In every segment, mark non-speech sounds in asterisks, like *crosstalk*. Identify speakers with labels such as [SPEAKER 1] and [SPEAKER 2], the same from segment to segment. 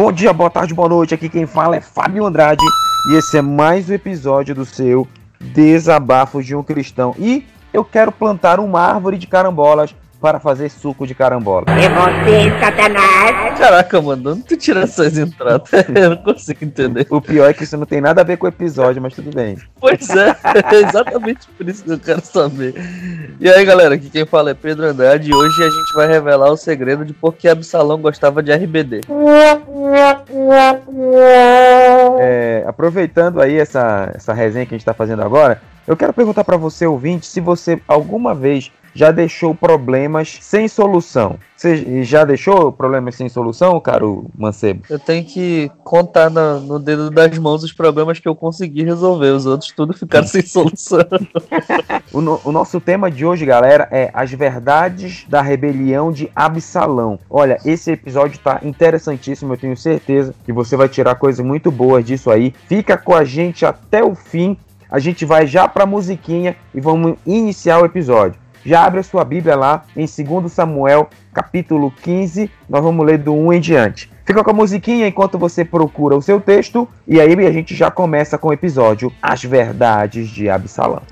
[SPEAKER 1] Bom dia, boa tarde, boa noite. Aqui quem fala é Fábio Andrade e esse é mais um episódio do seu Desabafo de um Cristão. E eu quero plantar uma árvore de carambolas para fazer suco de carambola.
[SPEAKER 2] É você, Satanás!
[SPEAKER 3] Caraca, mano, onde tu tira essas entradas? *laughs* Eu não consigo entender.
[SPEAKER 1] O pior é que isso não tem nada a ver com o episódio, mas tudo bem.
[SPEAKER 3] Pois é, é *laughs* exatamente por isso que eu quero saber. E aí, galera, aqui quem fala é Pedro Andrade e hoje a gente vai revelar o segredo de por que Absalão gostava de RBD.
[SPEAKER 1] É, aproveitando aí essa, essa resenha que a gente está fazendo agora, eu quero perguntar para você, ouvinte, se você alguma vez já deixou problemas sem solução. Você já deixou problemas sem solução, caro Mancebo?
[SPEAKER 3] Eu tenho que contar no, no dedo das mãos os problemas que eu consegui resolver. Os outros tudo ficaram sem solução. *laughs*
[SPEAKER 1] o, no, o, nosso tema de hoje, galera, é as verdades da rebelião de Absalão. Olha, esse episódio tá interessantíssimo. Eu tenho certeza que você vai tirar coisas muito boas disso aí. Fica com a gente até o fim. A gente vai já para a musiquinha e vamos iniciar o episódio. Já abre a sua Bíblia lá em 2 Samuel, capítulo 15, nós vamos ler do 1 em diante. Fica com a musiquinha enquanto você procura o seu texto e aí a gente já começa com o episódio As Verdades de Absalão.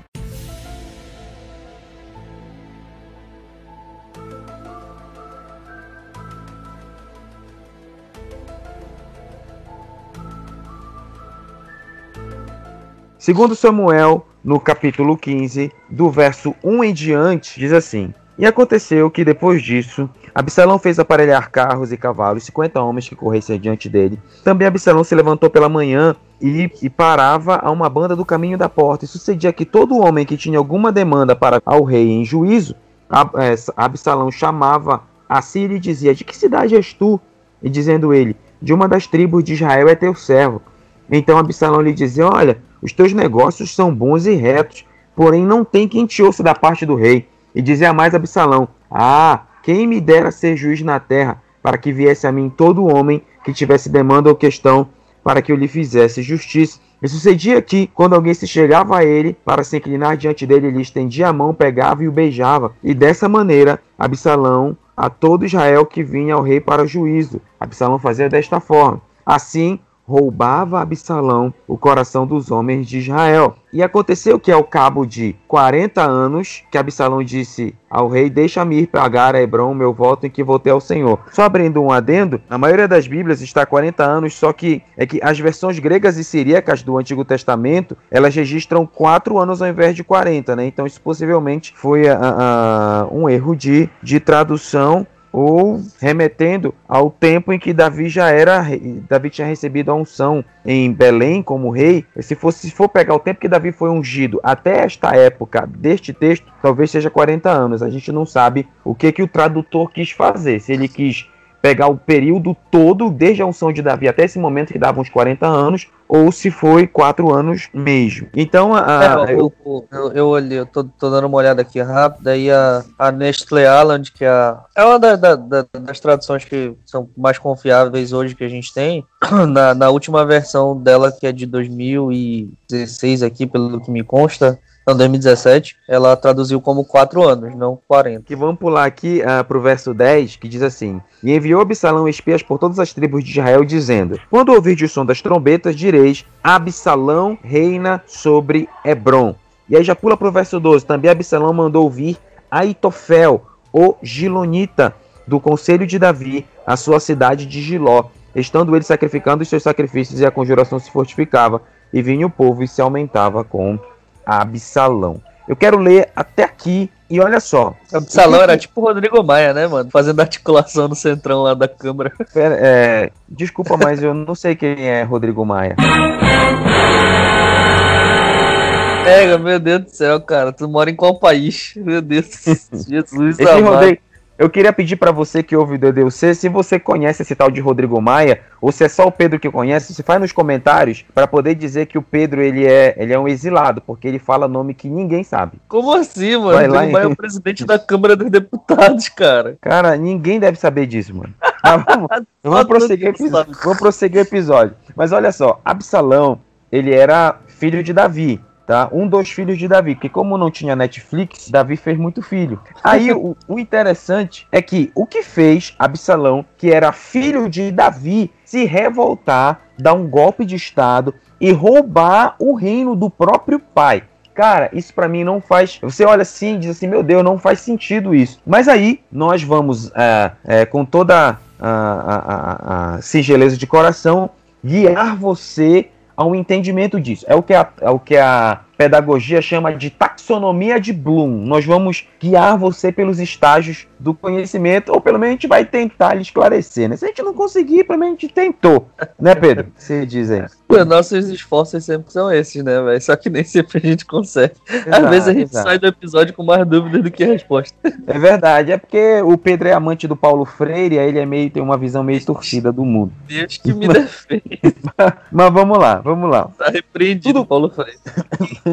[SPEAKER 1] Segundo Samuel, no capítulo 15, do verso 1 em diante, diz assim: E aconteceu que depois disso, Absalão fez aparelhar carros e cavalos, 50 homens que corressem diante dele. Também Absalão se levantou pela manhã e, e, parava a uma banda do caminho da porta. E sucedia que todo homem que tinha alguma demanda para ao rei em juízo, é, Absalão chamava a Síria e dizia: De que cidade és tu? E dizendo ele: De uma das tribos de Israel é teu servo. Então Absalão lhe dizia: Olha, os teus negócios são bons e retos, porém não tem quem te ouça da parte do rei. E dizia mais Absalão: Ah, quem me dera ser juiz na terra, para que viesse a mim todo homem que tivesse demanda ou questão, para que eu lhe fizesse justiça. E sucedia que, quando alguém se chegava a ele para se inclinar diante dele, ele estendia a mão, pegava e o beijava. E dessa maneira, Absalão, a todo Israel que vinha ao rei para juízo, Absalão fazia desta forma. Assim, roubava Absalão o coração dos homens de Israel. E aconteceu que, ao cabo de 40 anos, que Absalão disse ao rei: Deixa-me ir pagar a Hebron meu voto em que voltei ao Senhor. Só abrindo um adendo, a maioria das Bíblias está 40 anos, só que é que as versões gregas e siríacas do Antigo Testamento elas registram 4 anos ao invés de 40, né? Então, isso possivelmente foi uh, uh, um erro de, de tradução ou remetendo ao tempo em que Davi já era Davi tinha recebido a unção em Belém como rei. Se for, se for pegar o tempo que Davi foi ungido até esta época deste texto, talvez seja 40 anos. A gente não sabe o que que o tradutor quis fazer. Se ele quis pegar o período todo, desde a unção de Davi até esse momento, que dava uns 40 anos, ou se foi quatro anos mesmo. Então, a,
[SPEAKER 3] é, eu, eu, eu, olhei, eu tô, tô, dando uma olhada aqui rápida, aí a, a Nestlé Island, que é, a, é uma da, da, da, das traduções que são mais confiáveis hoje que a gente tem, *coughs* na, na última versão dela, que é de 2016 aqui, pelo que me consta, não, 2017, ela traduziu como 4 anos, não 40.
[SPEAKER 1] Que vamos pular aqui uh, pro verso 10, que diz assim: E enviou Absalão espias por todas as tribos de Israel, dizendo: Quando ouvir o som das trombetas, direis: Absalão reina sobre Hebron. E aí já pula pro verso 12: Também Absalão mandou ouvir Aitofel, o Gilonita, do conselho de Davi, a sua cidade de Giló, estando ele sacrificando os seus sacrifícios, e a conjuração se fortificava, e vinha o povo e se aumentava com Absalão. Eu quero ler até aqui e olha só.
[SPEAKER 3] Absalão era tipo o Rodrigo Maia, né, mano? Fazendo articulação no centrão lá da Câmara. *laughs*
[SPEAKER 1] Pera, é, desculpa, mas eu não sei quem é Rodrigo Maia.
[SPEAKER 3] Pega, meu Deus do céu, cara. Tu mora em qual país? Meu Deus. *laughs* Jesus
[SPEAKER 1] Esse Rodrigo, eu queria pedir para você que ouve o DDUC, se você conhece esse tal de Rodrigo Maia, ou se é só o Pedro que conhece, se faz nos comentários para poder dizer que o Pedro ele é, ele é um exilado, porque ele fala nome que ninguém sabe.
[SPEAKER 3] Como assim, mano? Vai Rodrigo Maia é o *laughs* presidente da Câmara dos Deputados, cara.
[SPEAKER 1] Cara, ninguém deve saber disso, mano. Mas vamos, *laughs* vamos, prosseguir vamos prosseguir o episódio. Mas olha só, Absalão, ele era filho de Davi. Tá? Um dos filhos de Davi, porque como não tinha Netflix, Davi fez muito filho. Aí o, o interessante é que o que fez Absalão, que era filho de Davi, se revoltar, dar um golpe de estado e roubar o reino do próprio pai. Cara, isso para mim não faz. Você olha assim e diz assim, meu Deus, não faz sentido isso. Mas aí nós vamos, é, é, com toda a, a, a, a singeleza de coração, guiar você ao entendimento disso. É o que a, é o que a pedagogia chama de taxonomia de Bloom. Nós vamos guiar você pelos estágios do conhecimento, ou pelo menos a gente vai tentar lhe esclarecer. Né? Se a gente não conseguir, pelo menos a gente tentou. Né, Pedro? Você diz aí. *laughs*
[SPEAKER 3] Os nossos esforços sempre são esses, né, velho? Só que nem sempre a gente consegue. Exato, Às vezes a gente exato. sai do episódio com mais dúvidas do que resposta. *laughs*
[SPEAKER 1] É verdade. É porque o Pedro é amante do Paulo Freire, aí ele é meio, tem uma visão meio torcida do mundo.
[SPEAKER 3] Deus que me defende. *laughs*
[SPEAKER 1] Mas vamos lá, vamos lá.
[SPEAKER 3] Tá repreendido, Tudo... Paulo Freire.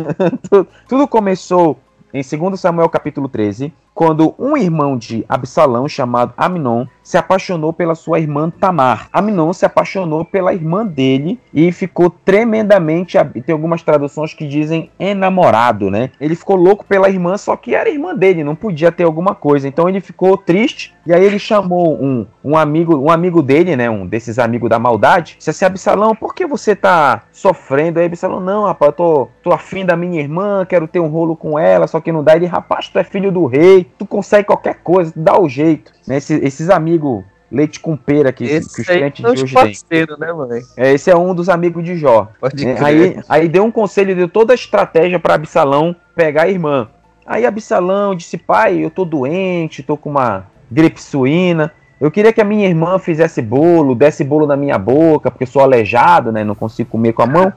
[SPEAKER 3] *laughs*
[SPEAKER 1] Tudo começou em 2 Samuel capítulo 13, quando um irmão de Absalão, chamado Aminon, se apaixonou pela sua irmã Tamar. Aminon se apaixonou pela irmã dele e ficou tremendamente. Tem algumas traduções que dizem enamorado, né? Ele ficou louco pela irmã, só que era irmã dele, não podia ter alguma coisa. Então ele ficou triste e aí ele chamou um, um amigo um amigo dele, né? Um desses amigos da maldade. Disse assim: Absalão, por que você tá sofrendo? Aí Absalão, não, rapaz, eu tô, tô afim da minha irmã, quero ter um rolo com ela, só que não dá. Ele, rapaz, tu é filho do rei tu consegue qualquer coisa, tu dá o jeito. Né? Esses, esses amigos leite com pera que,
[SPEAKER 3] esse
[SPEAKER 1] que os
[SPEAKER 3] crentes de hoje têm. Né, mãe?
[SPEAKER 1] É, esse é um dos amigos de Jó. Né? aí, aí deu um conselho, deu toda a estratégia para Absalão pegar a irmã. Aí Absalão disse: pai, eu tô doente, tô com uma gripe suína. Eu queria que a minha irmã fizesse bolo, desse bolo na minha boca, porque eu sou aleijado, né? Não consigo comer com a mão.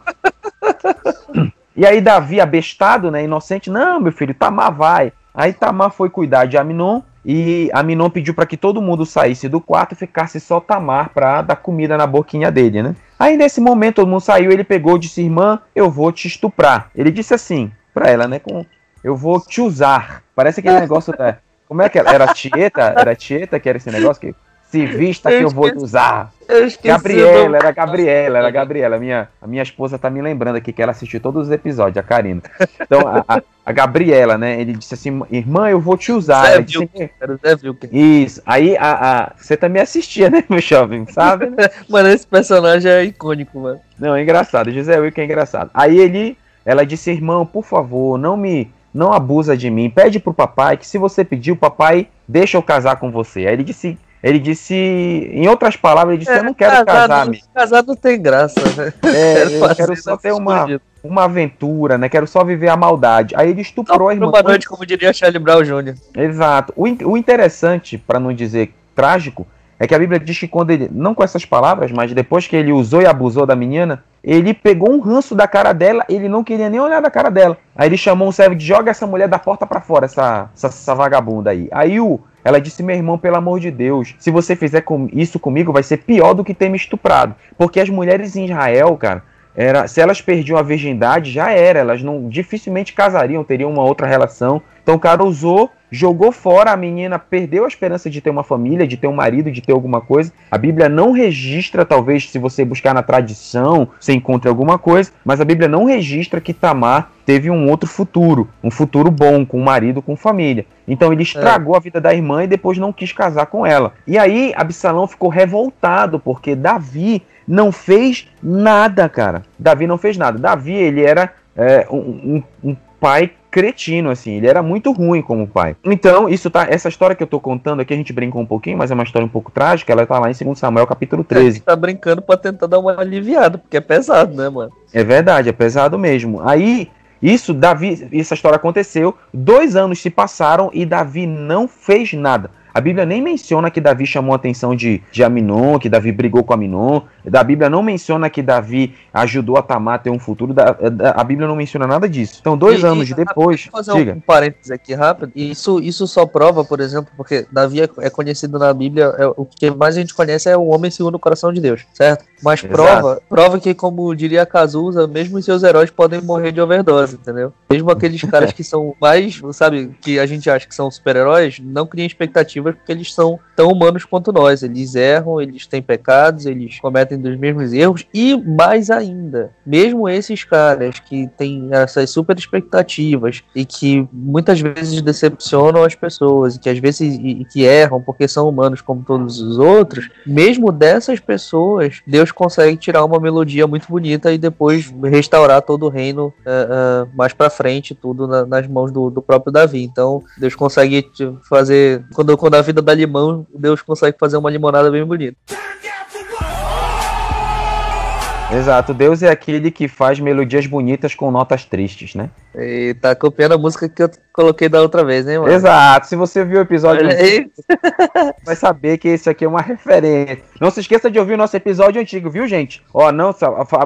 [SPEAKER 1] *laughs* e aí Davi, abestado, né? Inocente, não, meu filho, Tamar vai. Aí Tamar foi cuidar de Aminon e Aminon pediu para que todo mundo saísse do quarto e ficasse só Tamar para dar comida na boquinha dele, né? Aí nesse momento todo mundo saiu, ele pegou e disse: "Irmã, eu vou te estuprar". Ele disse assim para ela, né, com eu vou te usar. Parece aquele *laughs* negócio da como é que era? Era Tieta? Era Tieta que era esse negócio que se vista eu que eu vou te usar. Gabriela, era Gabriela, era Gabriela. A minha, a minha esposa tá me lembrando aqui que ela assistiu todos os episódios, a Karina. Então, a, a, a Gabriela, né? Ele disse assim: Irmã, eu vou te usar. Zé disse, Vilker. Isso. Aí a, a, você também assistia, né, meu jovem? Sabe? Né? *laughs*
[SPEAKER 3] mano, esse personagem é icônico, mano.
[SPEAKER 1] Não, é engraçado. José Wilker é engraçado. Aí ele, ela disse: Irmão, por favor, não me. Não abusa de mim. Pede pro papai que se você pedir, o papai deixa eu casar com você. Aí ele disse ele disse, em outras palavras, ele disse: é, Eu não quero casado, casar, me
[SPEAKER 3] Casado não tem graça,
[SPEAKER 1] né? *laughs* É, quero eu quero só ter uma, uma aventura, né? Quero só viver a maldade. Aí ele estuprou a irmã.
[SPEAKER 3] Uma noite, como diria Charlie Brown Jr.
[SPEAKER 1] Exato. O, o interessante, para não dizer trágico, é que a Bíblia diz que quando ele, não com essas palavras, mas depois que ele usou e abusou da menina, ele pegou um ranço da cara dela, ele não queria nem olhar da cara dela. Aí ele chamou um servo de joga essa mulher da porta para fora, essa, essa, essa, vagabunda aí. Aí o, ela disse: Meu irmão, pelo amor de Deus, se você fizer com, isso comigo, vai ser pior do que ter me estuprado. Porque as mulheres em Israel, cara, era, se elas perdiam a virgindade, já era. Elas não dificilmente casariam, teriam uma outra relação. Então o cara usou, jogou fora, a menina perdeu a esperança de ter uma família, de ter um marido, de ter alguma coisa. A Bíblia não registra, talvez se você buscar na tradição, você encontre alguma coisa, mas a Bíblia não registra que Tamar teve um outro futuro, um futuro bom, com um marido, com família. Então ele estragou é. a vida da irmã e depois não quis casar com ela. E aí Absalão ficou revoltado, porque Davi não fez nada, cara. Davi não fez nada. Davi, ele era é, um, um, um pai cretino, assim, ele era muito ruim como pai. Então, isso tá. Essa história que eu tô contando aqui, a gente brinca um pouquinho, mas é uma história um pouco trágica, ela tá lá em 2 Samuel, capítulo 13. É,
[SPEAKER 3] tá brincando pra tentar dar uma aliviada, porque é pesado, né, mano?
[SPEAKER 1] É verdade, é pesado mesmo. Aí, isso, Davi, essa história aconteceu, dois anos se passaram e Davi não fez nada. A Bíblia nem menciona que Davi chamou a atenção de, de Aminon, que Davi brigou com Aminon. Da Bíblia não menciona que Davi ajudou a Tamar a ter um futuro. Da, da, a Bíblia não menciona nada disso. Então, dois e, anos e, depois. Vou fazer diga.
[SPEAKER 3] um parênteses aqui rápido. Isso, isso só prova, por exemplo, porque Davi é, é conhecido na Bíblia, é, o que mais a gente conhece é o homem segundo o coração de Deus, certo? Mas Exato. prova, prova que, como diria Cazuza, mesmo os seus heróis podem morrer de overdose, entendeu? Mesmo aqueles caras que são mais, sabe, que a gente acha que são super-heróis, não criam porque eles são tão humanos quanto nós. Eles erram, eles têm pecados, eles cometem dos mesmos erros e mais ainda, mesmo esses caras que têm essas super expectativas e que muitas vezes decepcionam as pessoas e que às vezes e que erram porque são humanos como todos os outros, mesmo dessas pessoas, Deus consegue tirar uma melodia muito bonita e depois restaurar todo o reino uh, uh, mais para frente, tudo na, nas mãos do, do, próprio Davi. Então, Deus consegue fazer. Quando, quando a vida dá limão, Deus consegue fazer uma limonada bem bonita.
[SPEAKER 1] Exato, Deus é aquele que faz melodias bonitas com notas tristes, né?
[SPEAKER 3] E tá copiando a música que eu coloquei da outra vez, hein, mano?
[SPEAKER 1] Exato, se você viu o episódio, vai saber que esse aqui é uma referência. Não se esqueça de ouvir o nosso episódio antigo, viu, gente? Ó, não,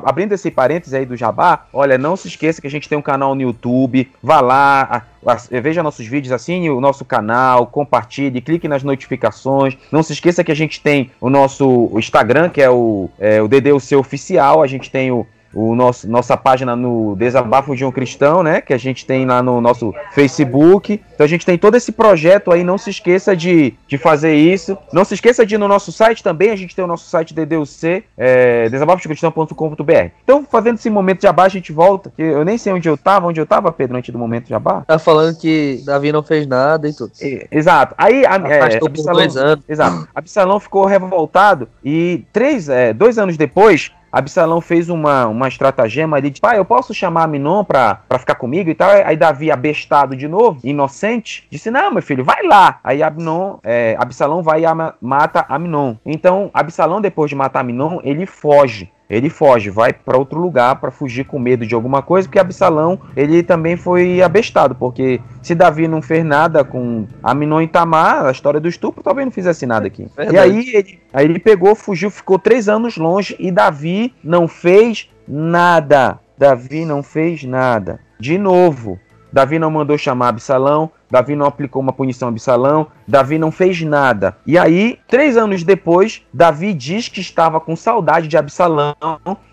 [SPEAKER 1] abrindo esse parênteses aí do Jabá, olha, não se esqueça que a gente tem um canal no YouTube, vá lá, veja nossos vídeos, assine o nosso canal, compartilhe, clique nas notificações. Não se esqueça que a gente tem o nosso Instagram, que é o, é, o DDUC Oficial, a gente tem o o nosso, nossa página no Desabafo de um Cristão, né? Que a gente tem lá no nosso Facebook. Então a gente tem todo esse projeto aí. Não se esqueça de, de fazer isso. Não se esqueça de ir no nosso site também. A gente tem o nosso site DDUC, é, desabafodecristão.com.br. Então, fazendo esse momento de jabá, a gente volta. Que eu nem sei onde eu tava. Onde eu tava, Pedro, antes do momento de jabá?
[SPEAKER 3] Tá falando que Davi não fez nada e tudo.
[SPEAKER 1] É, exato. Aí a, é, Absalão, dois anos. Exato. Absalão ficou revoltado e três, é, dois anos depois Absalão fez uma, uma estratagema ali de, pai, eu posso chamar Minon pra, pra ficar comigo e tal? Aí Davi, abestado de novo, inocente, disse, não, meu filho, vai lá. Aí Abnon, é, Absalão vai e mata Aminon. Então, Absalão, depois de matar Aminon, ele foge ele foge, vai para outro lugar para fugir com medo de alguma coisa, porque Absalão, ele também foi abestado, porque se Davi não fez nada com Aminon e Tamar, a história do estupro, talvez não fizesse nada aqui. E aí ele, aí ele pegou, fugiu, ficou três anos longe e Davi não fez nada. Davi não fez nada. De novo, Davi não mandou chamar Absalão, Davi não aplicou uma punição a Absalão, Davi não fez nada. E aí, três anos depois, Davi diz que estava com saudade de Absalão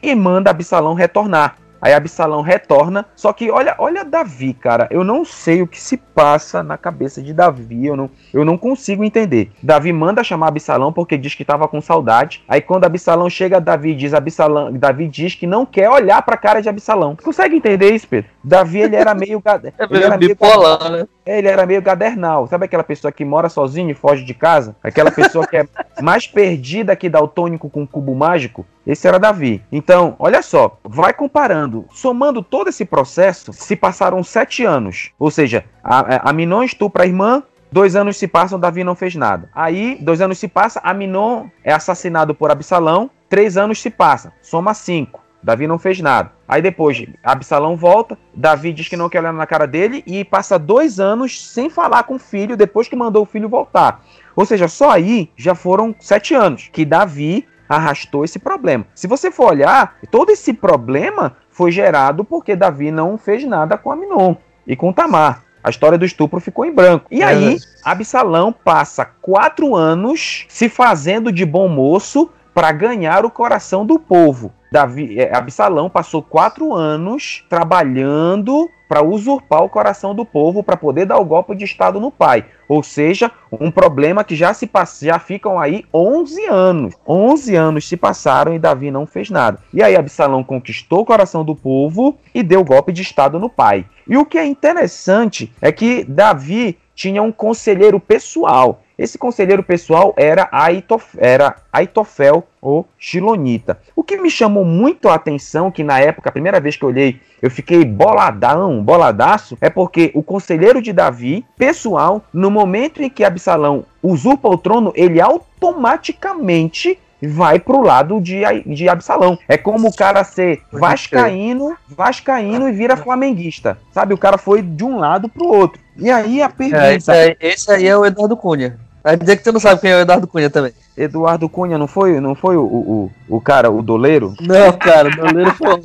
[SPEAKER 1] e manda Absalão retornar. Aí Absalão retorna, só que olha, olha Davi, cara, eu não sei o que se passa na cabeça de Davi, eu não, eu não consigo entender. Davi manda chamar Absalão porque diz que estava com saudade. Aí quando Absalão chega, Davi diz Absalão, Davi diz que não quer olhar para a cara de Absalão. Consegue entender isso, Pedro? Davi ele era meio, *laughs*
[SPEAKER 3] é ele era meio bipolar, né?
[SPEAKER 1] É, ele era meio gadernal. Sabe aquela pessoa que mora sozinho e foge de casa? Aquela pessoa que é *laughs* mais perdida que daltônico com cubo mágico? Esse era Davi. Então, olha só, vai comparando. Somando todo esse processo, se passaram sete anos. Ou seja, a, a Minon estupra a irmã, Dois anos se passam, Davi não fez nada. Aí, dois anos se passam, Aminon é assassinado por Absalão. Três anos se passam, soma cinco. Davi não fez nada. Aí depois, Absalão volta, Davi diz que não quer olhar na cara dele e passa dois anos sem falar com o filho depois que mandou o filho voltar. Ou seja, só aí já foram sete anos que Davi arrastou esse problema. Se você for olhar, todo esse problema foi gerado porque Davi não fez nada com Aminon e com Tamar. A história do estupro ficou em branco. E é aí, Absalão passa quatro anos se fazendo de bom moço para ganhar o coração do povo. Davi, é, Absalão passou quatro anos trabalhando para usurpar o coração do povo para poder dar o golpe de estado no pai. Ou seja, um problema que já se passa, já ficam aí 11 anos. 11 anos se passaram e Davi não fez nada. E aí Absalão conquistou o coração do povo e deu o golpe de estado no pai. E o que é interessante é que Davi tinha um conselheiro pessoal. Esse conselheiro pessoal era Aitof, era Aitofel ou Shilonita. O que me chamou muito a atenção, que na época, a primeira vez que eu olhei, eu fiquei boladão, boladaço, é porque o conselheiro de Davi, pessoal, no momento em que Absalão usurpa o trono, ele automaticamente vai pro lado de, de Absalão. É como o cara ser vascaíno, vascaíno e vira flamenguista. Sabe? O cara foi de um lado pro outro. E aí a pergunta... É,
[SPEAKER 3] esse, aí, esse aí é o Eduardo Cunha. Vai dizer que tu não sabe quem é o Eduardo Cunha também.
[SPEAKER 1] Eduardo Cunha não foi, não foi o, o, o cara, o doleiro?
[SPEAKER 3] Não, cara, o doleiro foi o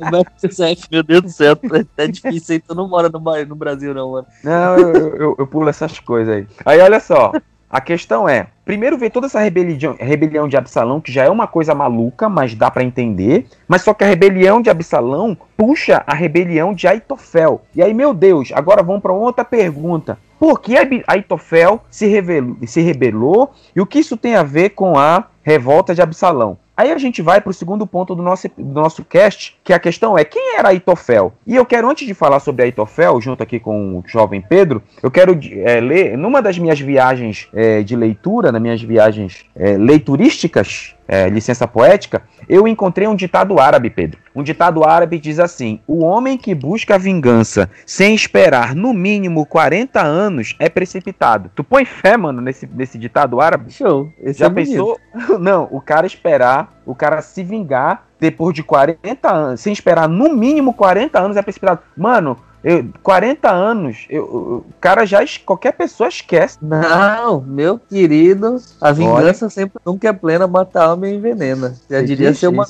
[SPEAKER 3] Meu Deus do céu, é difícil aí. Tu não mora no, no Brasil, não, mano.
[SPEAKER 1] Não, eu, eu, eu pulo essas coisas aí. Aí olha só. A questão é, primeiro vê toda essa rebelião, rebelião de Absalão, que já é uma coisa maluca, mas dá para entender. Mas só que a rebelião de Absalão puxa a rebelião de Aitofel. E aí, meu Deus, agora vamos para outra pergunta. Por que Aitofel se, revelou, se rebelou e o que isso tem a ver com a revolta de Absalão? Aí a gente vai para o segundo ponto do nosso, do nosso cast, que a questão é quem era Aitofel? E eu quero, antes de falar sobre Aitofel, junto aqui com o jovem Pedro, eu quero é, ler, numa das minhas viagens é, de leitura, nas minhas viagens é, leiturísticas, é, licença poética, eu encontrei um ditado árabe, Pedro. Um ditado árabe diz assim: O homem que busca vingança sem esperar no mínimo 40 anos é precipitado. Tu põe fé, mano, nesse, nesse ditado árabe?
[SPEAKER 3] Show.
[SPEAKER 1] Esse Já é pensou? *laughs* Não, o cara esperar, o cara se vingar depois de 40 anos, sem esperar no mínimo 40 anos é precipitado. Mano, eu, 40 anos, eu, o cara já. Qualquer pessoa esquece.
[SPEAKER 3] Não, meu querido, a vingança Olha. sempre nunca é plena, mata a alma e envenena. Já Você diria ser uma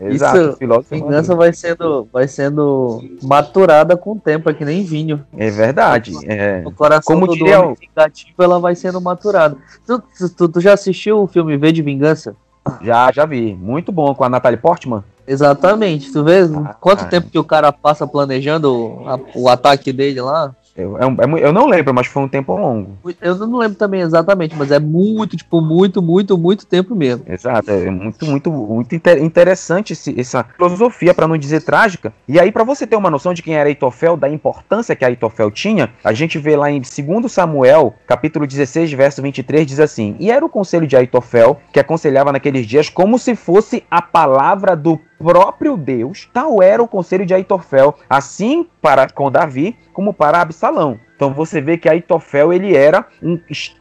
[SPEAKER 3] Exato, isso, vingança vai sendo, vai sendo maturada com o tempo, é que nem vinho.
[SPEAKER 1] É verdade. É.
[SPEAKER 3] O coração Como do diria o... vingativo, ela vai sendo maturada. Tu, tu, tu já assistiu o filme V de Vingança?
[SPEAKER 1] Já, já vi. Muito bom com a Natalie Portman.
[SPEAKER 3] Exatamente. Tu vê ah, quanto tempo que o cara passa planejando a, o ataque dele lá?
[SPEAKER 1] Eu, é, é, eu não lembro, mas foi um tempo longo.
[SPEAKER 3] Eu não lembro também exatamente, mas é muito, tipo, muito, muito, muito tempo mesmo.
[SPEAKER 1] Exato, é muito, muito, muito interessante esse, essa filosofia, para não dizer trágica. E aí, para você ter uma noção de quem era Aitofel, da importância que Aitofel tinha, a gente vê lá em 2 Samuel, capítulo 16, verso 23, diz assim: E era o conselho de Aitofel, que aconselhava naqueles dias como se fosse a palavra do próprio Deus, tal era o conselho de Aitofel, assim para com Davi como para Absalão. Então você vê que Aitofel ele era um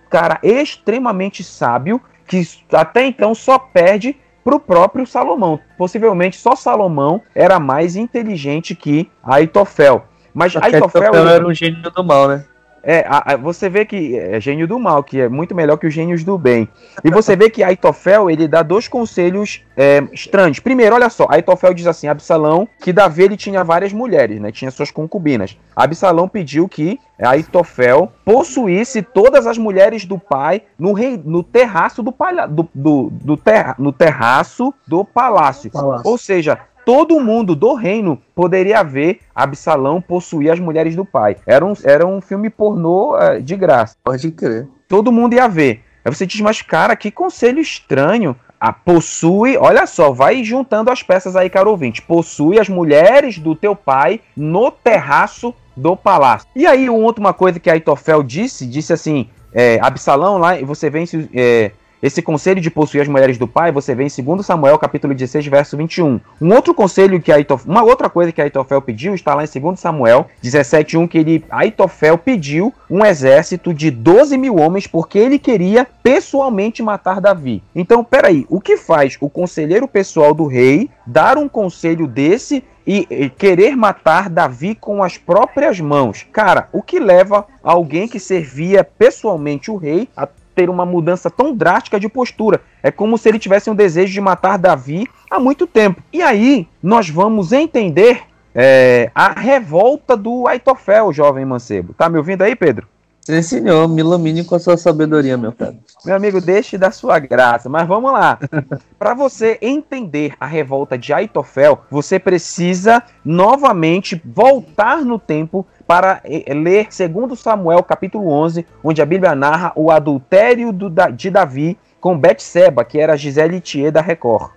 [SPEAKER 1] cara extremamente sábio que até então só perde para o próprio Salomão. Possivelmente só Salomão era mais inteligente que Aitofel. Mas Aitofel,
[SPEAKER 3] Aitofel era um gênio do mal, né?
[SPEAKER 1] É, a, a, você vê que é gênio do mal, que é muito melhor que os gênios do bem. E você vê que Aitofel, ele dá dois conselhos é, estranhos. Primeiro, olha só, Aitofel diz assim, Absalão, que Davi ele tinha várias mulheres, né? Tinha suas concubinas. Absalão pediu que Aitofel possuísse todas as mulheres do pai no, rei, no terraço do, palha, do, do, do terra, no terraço do palácio. palácio. Ou seja, todo mundo do reino poderia ver Absalão possuir as mulheres do pai. Era um, era um filme pornô uh, de graça.
[SPEAKER 3] Pode crer.
[SPEAKER 1] Todo mundo ia ver. Aí você diz, mas cara, que conselho estranho. Ah, possui, olha só, vai juntando as peças aí, caro ouvinte. Possui as mulheres do teu pai no terraço do palácio. E aí, uma última coisa que Aitofel disse, disse assim, é, Absalão lá, e você vence é, esse conselho de possuir as mulheres do pai, você vê em 2 Samuel, capítulo 16, verso 21. Um outro conselho que Aitofel, uma outra coisa que Aitofel pediu está lá em 2 Samuel 17, que ele, Aitofel pediu um exército de 12 mil homens porque ele queria pessoalmente matar Davi. Então, peraí, o que faz o conselheiro pessoal do rei dar um conselho desse e, querer matar Davi com as próprias mãos. Cara, o que leva alguém que servia pessoalmente o rei a ter uma mudança tão drástica de postura. É como se ele tivesse um desejo de matar Davi há muito tempo. E aí nós vamos entender é, a revolta do Aitofel, jovem mancebo. Tá me ouvindo aí, Pedro?
[SPEAKER 3] Sim, senhor, me ilumine com a sua sabedoria, meu caro.
[SPEAKER 1] Meu amigo, deixe da sua graça, mas vamos lá. *laughs* Para você entender a revolta de Aitofel, você precisa novamente voltar no tempo para eh, ler 2 Samuel capítulo 11, onde a Bíblia narra o adultério do, de Davi com Betseba, que era Gisele Thier da Record.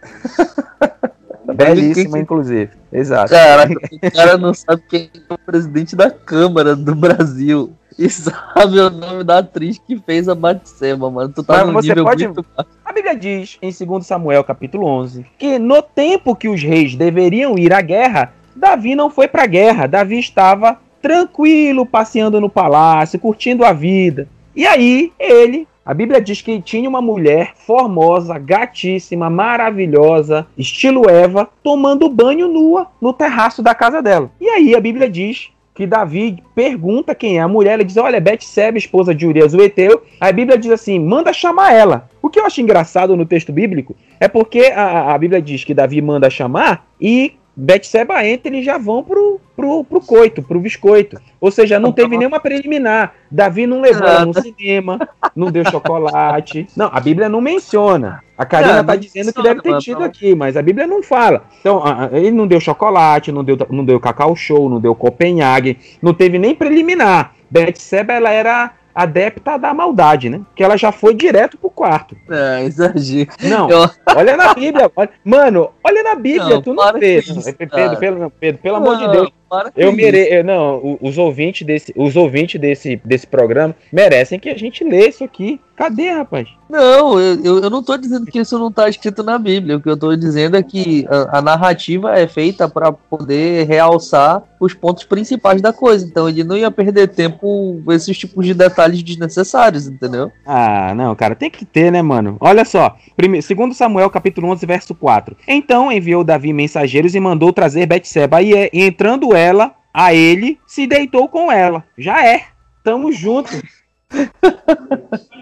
[SPEAKER 1] *laughs* Belíssima, inclusive. Exato.
[SPEAKER 3] Caraca, *laughs* o cara não sabe quem é o presidente da Câmara do Brasil. E sabe *laughs* o nome da atriz que fez a Batseba, mano. Tu tá Mas no nível pode... muito
[SPEAKER 1] A Bíblia diz, em 2 Samuel, capítulo 11, que no tempo que os reis deveriam ir à guerra, Davi não foi pra guerra. Davi estava tranquilo, passeando no palácio, curtindo a vida. E aí, ele, a Bíblia diz que tinha uma mulher formosa, gatíssima, maravilhosa, estilo Eva, tomando banho nua no terraço da casa dela. E aí a Bíblia diz que Davi pergunta quem é a mulher, ele diz: Olha, Betseba, esposa de Urias o Eteu. A Bíblia diz assim: manda chamar ela. O que eu acho engraçado no texto bíblico é porque a, a Bíblia diz que Davi manda chamar e Betseba entra e já vão pro, pro, pro coito, pro biscoito. Ou seja, não teve nenhuma preliminar. Davi não levou ela no cinema, não deu chocolate. Não, a Bíblia não menciona. A Karina tá dizendo que deve ter tido aqui, mas a Bíblia não fala. Então, ele não deu chocolate, não deu, não deu cacau show, não deu Copenhague, não teve nem preliminar. Betseba, ela era adepta da maldade, né? Que ela já foi direto pro quarto.
[SPEAKER 3] É, exagero.
[SPEAKER 1] Não, eu... olha na Bíblia. Olha... Mano, olha na Bíblia, não, tu não vê. Pedro, pelo, Pedro, pelo não, amor de Deus. Eu mereço. Não, os ouvintes desse, os ouvintes desse, desse programa merecem que a gente lê isso aqui. Cadê, rapaz?
[SPEAKER 3] Não, eu, eu não tô dizendo que isso não tá escrito na Bíblia. O que eu tô dizendo é que a, a narrativa é feita para poder realçar os pontos principais da coisa. Então ele não ia perder tempo com esses tipos de detalhes desnecessários, entendeu?
[SPEAKER 1] Ah, não, cara, tem que ter, né, mano? Olha só, primeiro, segundo Samuel, capítulo 11, verso 4. Então enviou Davi mensageiros e mandou trazer Betseba e, e entrando ela a ele, se deitou com ela. Já é. Tamo junto.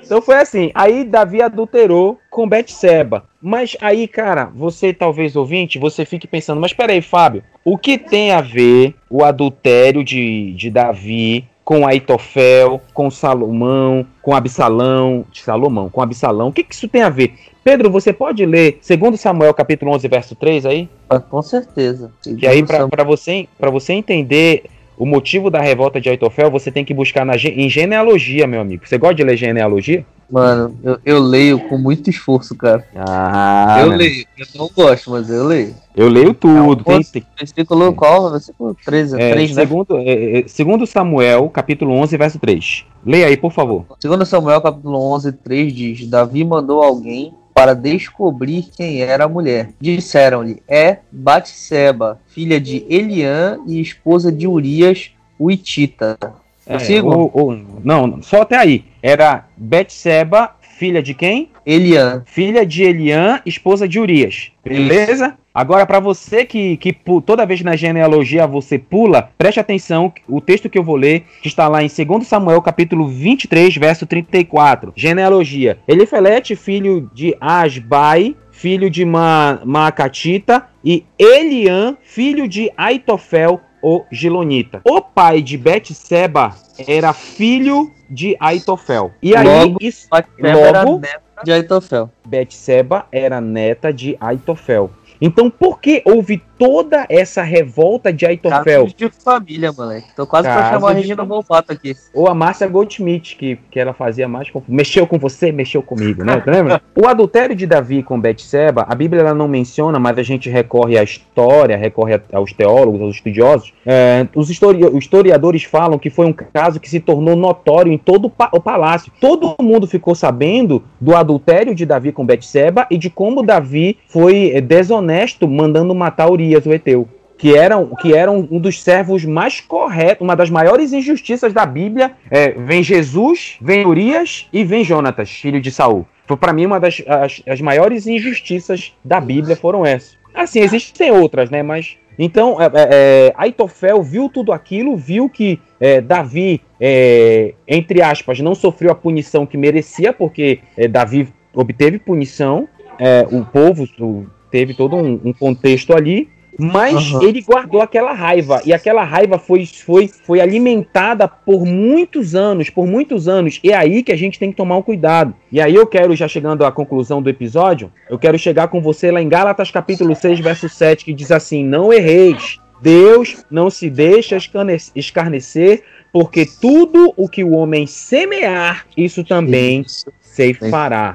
[SPEAKER 1] então foi assim. Aí Davi adulterou com Betseba. Mas aí, cara, você talvez ouvinte, você fique pensando, mas peraí, Fábio, o que tem a ver o adultério de, de Davi com Aitofel, com Salomão, com Absalão, Salomão, com Absalão? O que, que isso tem a ver? Pedro, você pode ler 2 Samuel capítulo 11, verso 3 aí?
[SPEAKER 3] Ah, com certeza.
[SPEAKER 1] Que aí, para você, você entender o motivo da revolta de Aitofel, você tem que buscar na, em genealogia, meu amigo. Você gosta de ler genealogia?
[SPEAKER 3] Mano, eu, eu leio com muito esforço, cara.
[SPEAKER 1] Ah,
[SPEAKER 3] eu leio. Eu não gosto, mas eu leio.
[SPEAKER 1] Eu leio tudo.
[SPEAKER 3] É, tem, versículo tem. qual? Versículo 13,
[SPEAKER 1] é, 3, né? segundo, é, é, segundo Samuel, capítulo 11, verso 3. Leia aí, por favor.
[SPEAKER 3] Segundo Samuel, capítulo 11, 3 diz: Davi mandou alguém para descobrir quem era a mulher. Disseram-lhe: É Batseba, filha de Eliã e esposa de Urias, o Itita.
[SPEAKER 1] É, ou, ou, não, só até aí. Era Betseba, filha de quem?
[SPEAKER 3] Eliã.
[SPEAKER 1] Filha de Eliã, esposa de Urias. Beleza? Isso. Agora, para você que, que toda vez na genealogia você pula, preste atenção, o texto que eu vou ler, que está lá em 2 Samuel, capítulo 23, verso 34. Genealogia. Elifelete, filho de Asbai, filho de Ma Maacatita, e Eliã, filho de Aitofel, o Gilonita. O pai de Betseba era filho de Aitofel. E aí,
[SPEAKER 3] logo, isso, logo de Aitofel.
[SPEAKER 1] Betseba era neta de Aitofel. Então, por que houve toda essa revolta de Aitofel?
[SPEAKER 3] de família, moleque. Tô quase Caso pra chamar a Regina Volpato aqui.
[SPEAKER 1] Ou a Márcia Goldschmidt, que, que ela fazia mais... Com... Mexeu com você, mexeu comigo, né? Lembra? *laughs* o adultério de Davi com Betseba, a Bíblia ela não menciona, mas a gente recorre à história, recorre aos teólogos, aos estudiosos. É, os, histori historiadores falam que foi um caso que se tornou notório em todo o palácio. Todo mundo ficou sabendo do adultério de Davi com Betseba e de como Davi foi é, desonesto mandando matar Urias Urias, o Eteu, que eram, que eram um dos servos mais corretos, uma das maiores injustiças da Bíblia. É, vem Jesus, vem Urias e vem Jonatas, filho de Saul. Foi para mim uma das as, as maiores injustiças da Bíblia foram essas. Assim, existem outras, né? Mas então, é, é, é, Aitofel viu tudo aquilo, viu que é, Davi, é, entre aspas, não sofreu a punição que merecia, porque é, Davi obteve punição, o povo teve todo um, um contexto ali, mas uhum. ele guardou aquela raiva e aquela raiva foi, foi, foi alimentada por muitos anos, por muitos anos. E é aí que a gente tem que tomar um cuidado. E aí eu quero, já chegando à conclusão do episódio, eu quero chegar com você lá em Gálatas capítulo 6, verso 7, que diz assim: Não erreis, Deus não se deixa escarnecer, porque tudo o que o homem semear, isso também ceifará.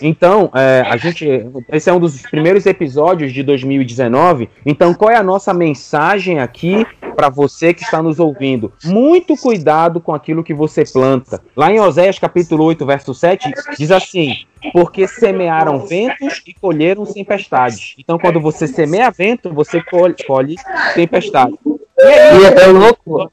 [SPEAKER 1] Então, é, a gente, esse é um dos primeiros episódios de 2019. Então, qual é a nossa mensagem aqui para você que está nos ouvindo? Muito cuidado com aquilo que você planta. Lá em Oséias capítulo 8, verso 7, diz assim: porque semearam ventos e colheram tempestades. Então, quando você semeia vento, você colhe, colhe tempestade.
[SPEAKER 3] E aí, é, é louco.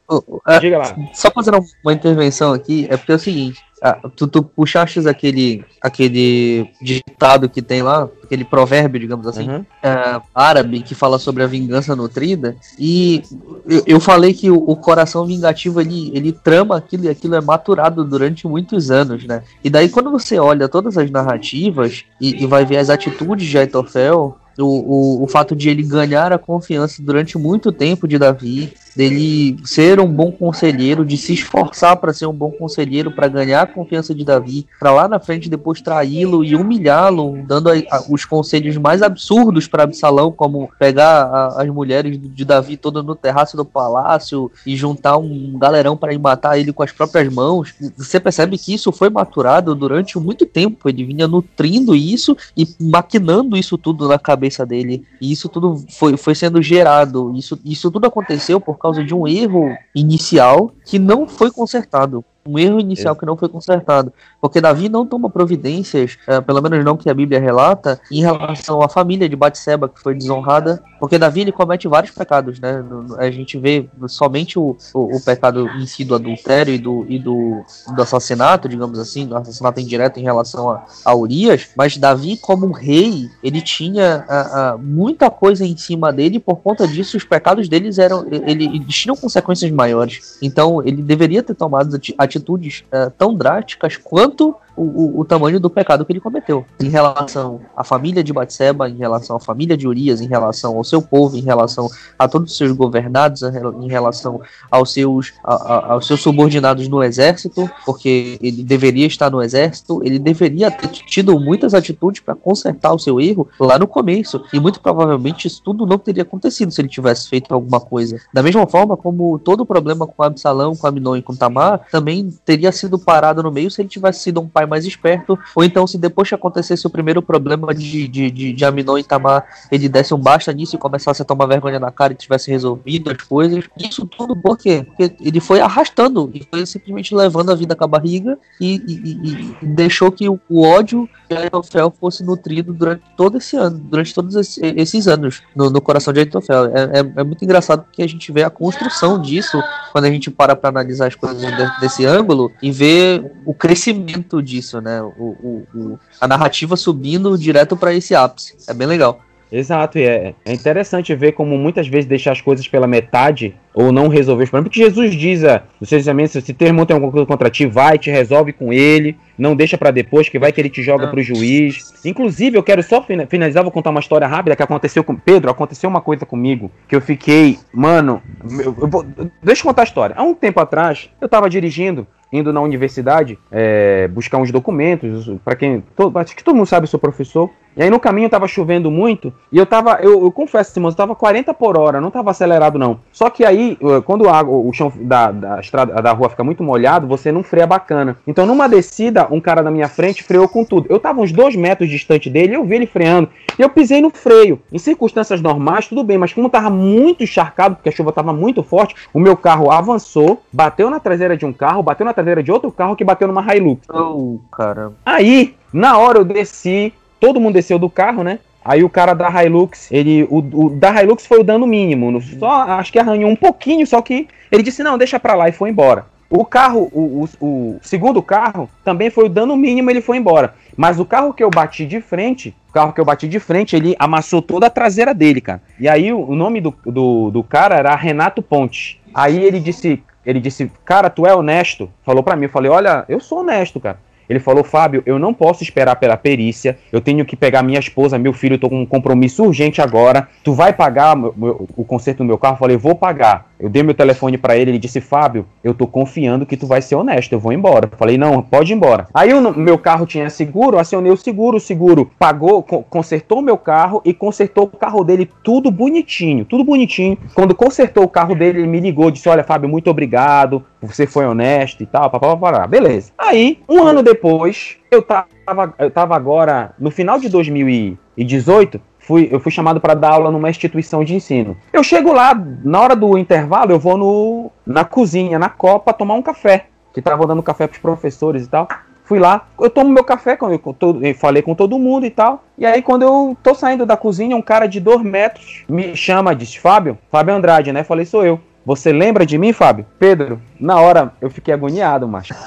[SPEAKER 3] Diga lá. Só fazendo uma intervenção aqui, é porque é o seguinte: ah, tu, tu puxaste aquele, aquele ditado que tem lá, aquele provérbio, digamos assim, uhum. é, árabe, que fala sobre a vingança nutrida, e eu, eu falei que o, o, coração vingativo, ele, ele trama aquilo e aquilo é maturado durante muitos anos, né? E daí quando você olha todas as narrativas e, e vai ver as atitudes de Aitofel, o, o, o fato de ele ganhar a confiança durante muito tempo de Davi, dele ser um bom conselheiro, de se esforçar para ser um bom conselheiro, para ganhar a confiança de Davi, para lá na frente depois traí-lo e humilhá-lo, dando a, a, os conselhos mais absurdos para Absalão, como pegar a, as mulheres de Davi todas no terraço do palácio e juntar um galerão para matar ele com as próprias mãos. Você percebe que isso foi maturado durante muito tempo, ele vinha nutrindo isso e maquinando isso tudo na cabeça dele, e isso tudo foi, foi sendo gerado, isso, isso tudo aconteceu por causa de um erro inicial que não foi consertado um erro inicial é. que não foi consertado. Porque Davi não toma providências, é, pelo menos não que a Bíblia relata, em relação à família de Batseba que foi desonrada. Porque Davi ele comete vários pecados, né? A gente vê somente o, o, o pecado em si do adultério e do, e do, do assassinato, digamos assim, do assassinato indireto em relação a, a Urias. Mas Davi, como rei, ele tinha a, a, muita coisa em cima dele, e por conta disso, os pecados deles eram. Ele, eles tinham consequências maiores. Então ele deveria ter tomado a atitudes uh, tão drásticas quanto o, o, o, tamanho do pecado que ele cometeu em relação à família de Batseba, em relação à família de Urias, em relação ao seu povo, em relação a todos os seus governados, em relação aos seus, a, a, aos seus subordinados no exército, porque ele deveria estar no exército, ele deveria ter tido muitas atitudes para consertar o seu erro lá no começo, e muito provavelmente isso tudo não teria acontecido se ele tivesse feito alguma coisa. Da mesma forma como todo o problema com Absalão, com Aminon e com Tamar também teria sido parado no meio se ele tivesse sido um pai pai mais esperto, ou então se depois que acontecesse o primeiro problema de, de, de, de Aminon e Tamar, ele desse um basta nisso e começasse a tomar vergonha na cara e tivesse resolvido as coisas. Isso tudo por quê? Porque ele foi arrastando e foi simplesmente levando a vida com a barriga e, e, e deixou que o, o ódio de Aitofel fosse nutrido durante todo esse ano, durante todos esses anos no, no coração de Aitofel. É, é, é, muito engraçado porque a gente vê a construção disso quando a gente para para analisar as coisas desse ângulo e vê o crescimento de disso, né? O, o, o a narrativa subindo direto para esse ápice. É bem legal.
[SPEAKER 1] Exato, e é, é interessante ver como muitas vezes deixar as coisas pela metade ou não resolver os problemas. Porque Jesus diz a, nos seus se teu irmão tem alguma coisa contra ti, vai, te resolve com ele, não deixa para depois, que vai que ele te joga para o juiz. Inclusive, eu quero só finalizar, vou contar uma história rápida que aconteceu com Pedro. Aconteceu uma coisa comigo que eu fiquei, mano, eu, eu vou, deixa eu contar a história. Há um tempo atrás, eu tava dirigindo indo na universidade é, buscar uns documentos. Para quem. Todo, acho que todo mundo sabe, eu sou professor. E aí no caminho tava chovendo muito e eu tava, eu, eu confesso, Simão, eu tava 40 por hora, não tava acelerado não. Só que aí, quando a o chão da, da estrada da rua fica muito molhado, você não freia bacana. Então numa descida, um cara na minha frente freou com tudo. Eu tava uns dois metros distante dele, eu vi ele freando e eu pisei no freio. Em circunstâncias normais, tudo bem, mas como tava muito encharcado, porque a chuva tava muito forte, o meu carro avançou, bateu na traseira de um carro, bateu na traseira de outro carro que bateu numa Hilux.
[SPEAKER 3] Oh, cara.
[SPEAKER 1] Aí, na hora eu desci, todo mundo desceu do carro, né? Aí o cara da Hilux, ele, o, o da Hilux foi o dano mínimo, só acho que arranhou um pouquinho, só que ele disse não, deixa pra lá e foi embora. O carro, o, o, o, segundo carro, também foi o dano mínimo, ele foi embora. Mas o carro que eu bati de frente, o carro que eu bati de frente, ele amassou toda a traseira dele, cara. E aí o, o nome do, do, do, cara era Renato Ponte. Aí ele disse, ele disse, cara, tu é honesto? Falou pra mim, eu falei, olha, eu sou honesto, cara. Ele falou: Fábio, eu não posso esperar pela perícia. Eu tenho que pegar minha esposa, meu filho. Tô com um compromisso urgente agora. Tu vai pagar o conserto do meu carro? Eu falei: Vou pagar. Eu dei meu telefone para ele. Ele disse: Fábio, eu tô confiando que tu vai ser honesto. Eu vou embora. Eu falei: Não, pode ir embora. Aí meu carro tinha seguro. Acionei o seguro. O seguro pagou, consertou o meu carro e consertou o carro dele tudo bonitinho. Tudo bonitinho. Quando consertou o carro dele, ele me ligou. Disse: Olha, Fábio, muito obrigado. Você foi honesto e tal. Papapá. Beleza. Aí, um ano depois, eu tava, eu tava agora, no final de 2018, fui, eu fui chamado para dar aula numa instituição de ensino. Eu chego lá, na hora do intervalo, eu vou no, na cozinha, na copa, tomar um café. Que tava dando café pros professores e tal. Fui lá, eu tomo meu café, eu, eu, eu falei com todo mundo e tal. E aí, quando eu tô saindo da cozinha, um cara de dois metros me chama, diz Fábio, Fábio Andrade, né? Falei, sou eu. Você lembra de mim, Fábio? Pedro, na hora eu fiquei agoniado, macho. *laughs*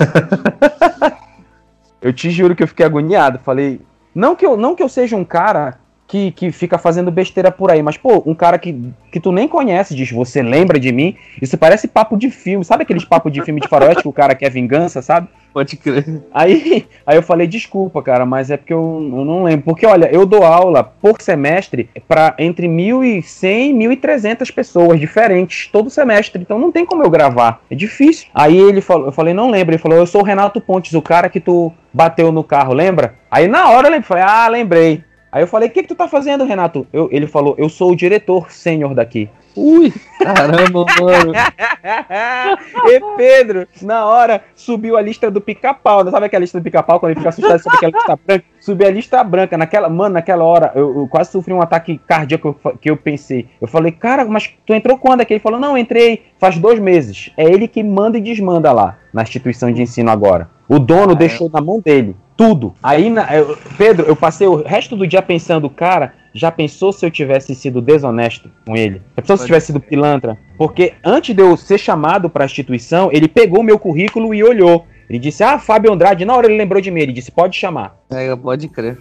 [SPEAKER 1] Eu te juro que eu fiquei agoniado. Falei, não que eu, não que eu seja um cara que, que fica fazendo besteira por aí. Mas, pô, um cara que, que tu nem conhece diz, você lembra de mim? Isso parece papo de filme. Sabe aqueles papos de filme de faroeste que o cara quer vingança, sabe?
[SPEAKER 3] Pode crer.
[SPEAKER 1] Aí, *laughs* aí eu falei, desculpa, cara, mas é porque eu, eu não lembro. Porque, olha, eu dou aula por semestre para entre 1.100 e 1.300 pessoas diferentes todo semestre. Então não tem como eu gravar. É difícil. Aí ele falou, eu falei, não lembro. Ele falou, eu sou o Renato Pontes, o cara que tu bateu no carro, lembra? Aí na hora eu lembrei, falei, ah, lembrei. Aí eu falei, o que, que tu tá fazendo, Renato? Eu, ele falou, eu sou o diretor sênior daqui.
[SPEAKER 3] Ui, caramba, mano. *laughs*
[SPEAKER 1] e Pedro, na hora, subiu a lista do pica-pau. Não sabe aquela lista do pica-pau quando ele fica assustado sobre aquela lista branca? Subiu a lista branca. Naquela, mano, naquela hora, eu, eu quase sofri um ataque cardíaco que eu pensei. Eu falei, cara, mas tu entrou quando aqui? Ele falou, não, entrei faz dois meses. É ele que manda e desmanda lá na instituição de ensino agora. O dono ah, é? deixou é. na mão dele tudo. Aí, na, eu, Pedro, eu passei o resto do dia pensando, cara, já pensou se eu tivesse sido desonesto com ele? Já pensou se eu tivesse sido pilantra? Porque antes de eu ser chamado para a instituição, ele pegou meu currículo e olhou. Ele disse, ah, Fábio Andrade, na hora ele lembrou de mim, ele disse, pode chamar.
[SPEAKER 3] É, pode crer.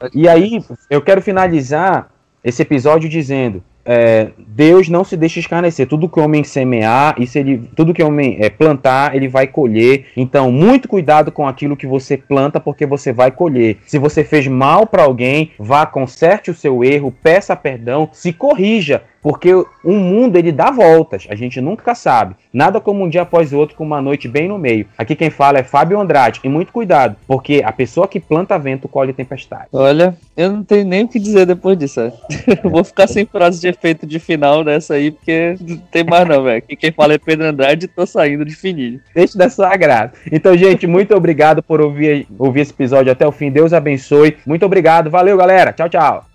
[SPEAKER 1] Pode e aí, eu quero finalizar esse episódio dizendo, é, Deus não se deixa escarnecer. Tudo que o homem semear, isso ele, tudo que o homem é, plantar, ele vai colher. Então, muito cuidado com aquilo que você planta, porque você vai colher. Se você fez mal para alguém, vá conserte o seu erro, peça perdão, se corrija, porque o mundo ele dá voltas, a gente nunca sabe. Nada como um dia após o outro com uma noite bem no meio. Aqui quem fala é Fábio Andrade. E muito cuidado, porque a pessoa que planta vento colhe tempestade.
[SPEAKER 3] Olha, eu não tenho nem o que dizer depois disso. *laughs* Vou ficar sem frase de efeito de final nessa aí, porque não tem mais não, velho. Quem fala é Pedro Andrade tô saindo de fininho.
[SPEAKER 1] Deixe da sua graça. Então, gente, muito obrigado por ouvir, ouvir esse episódio até o fim. Deus abençoe. Muito obrigado. Valeu, galera. Tchau, tchau.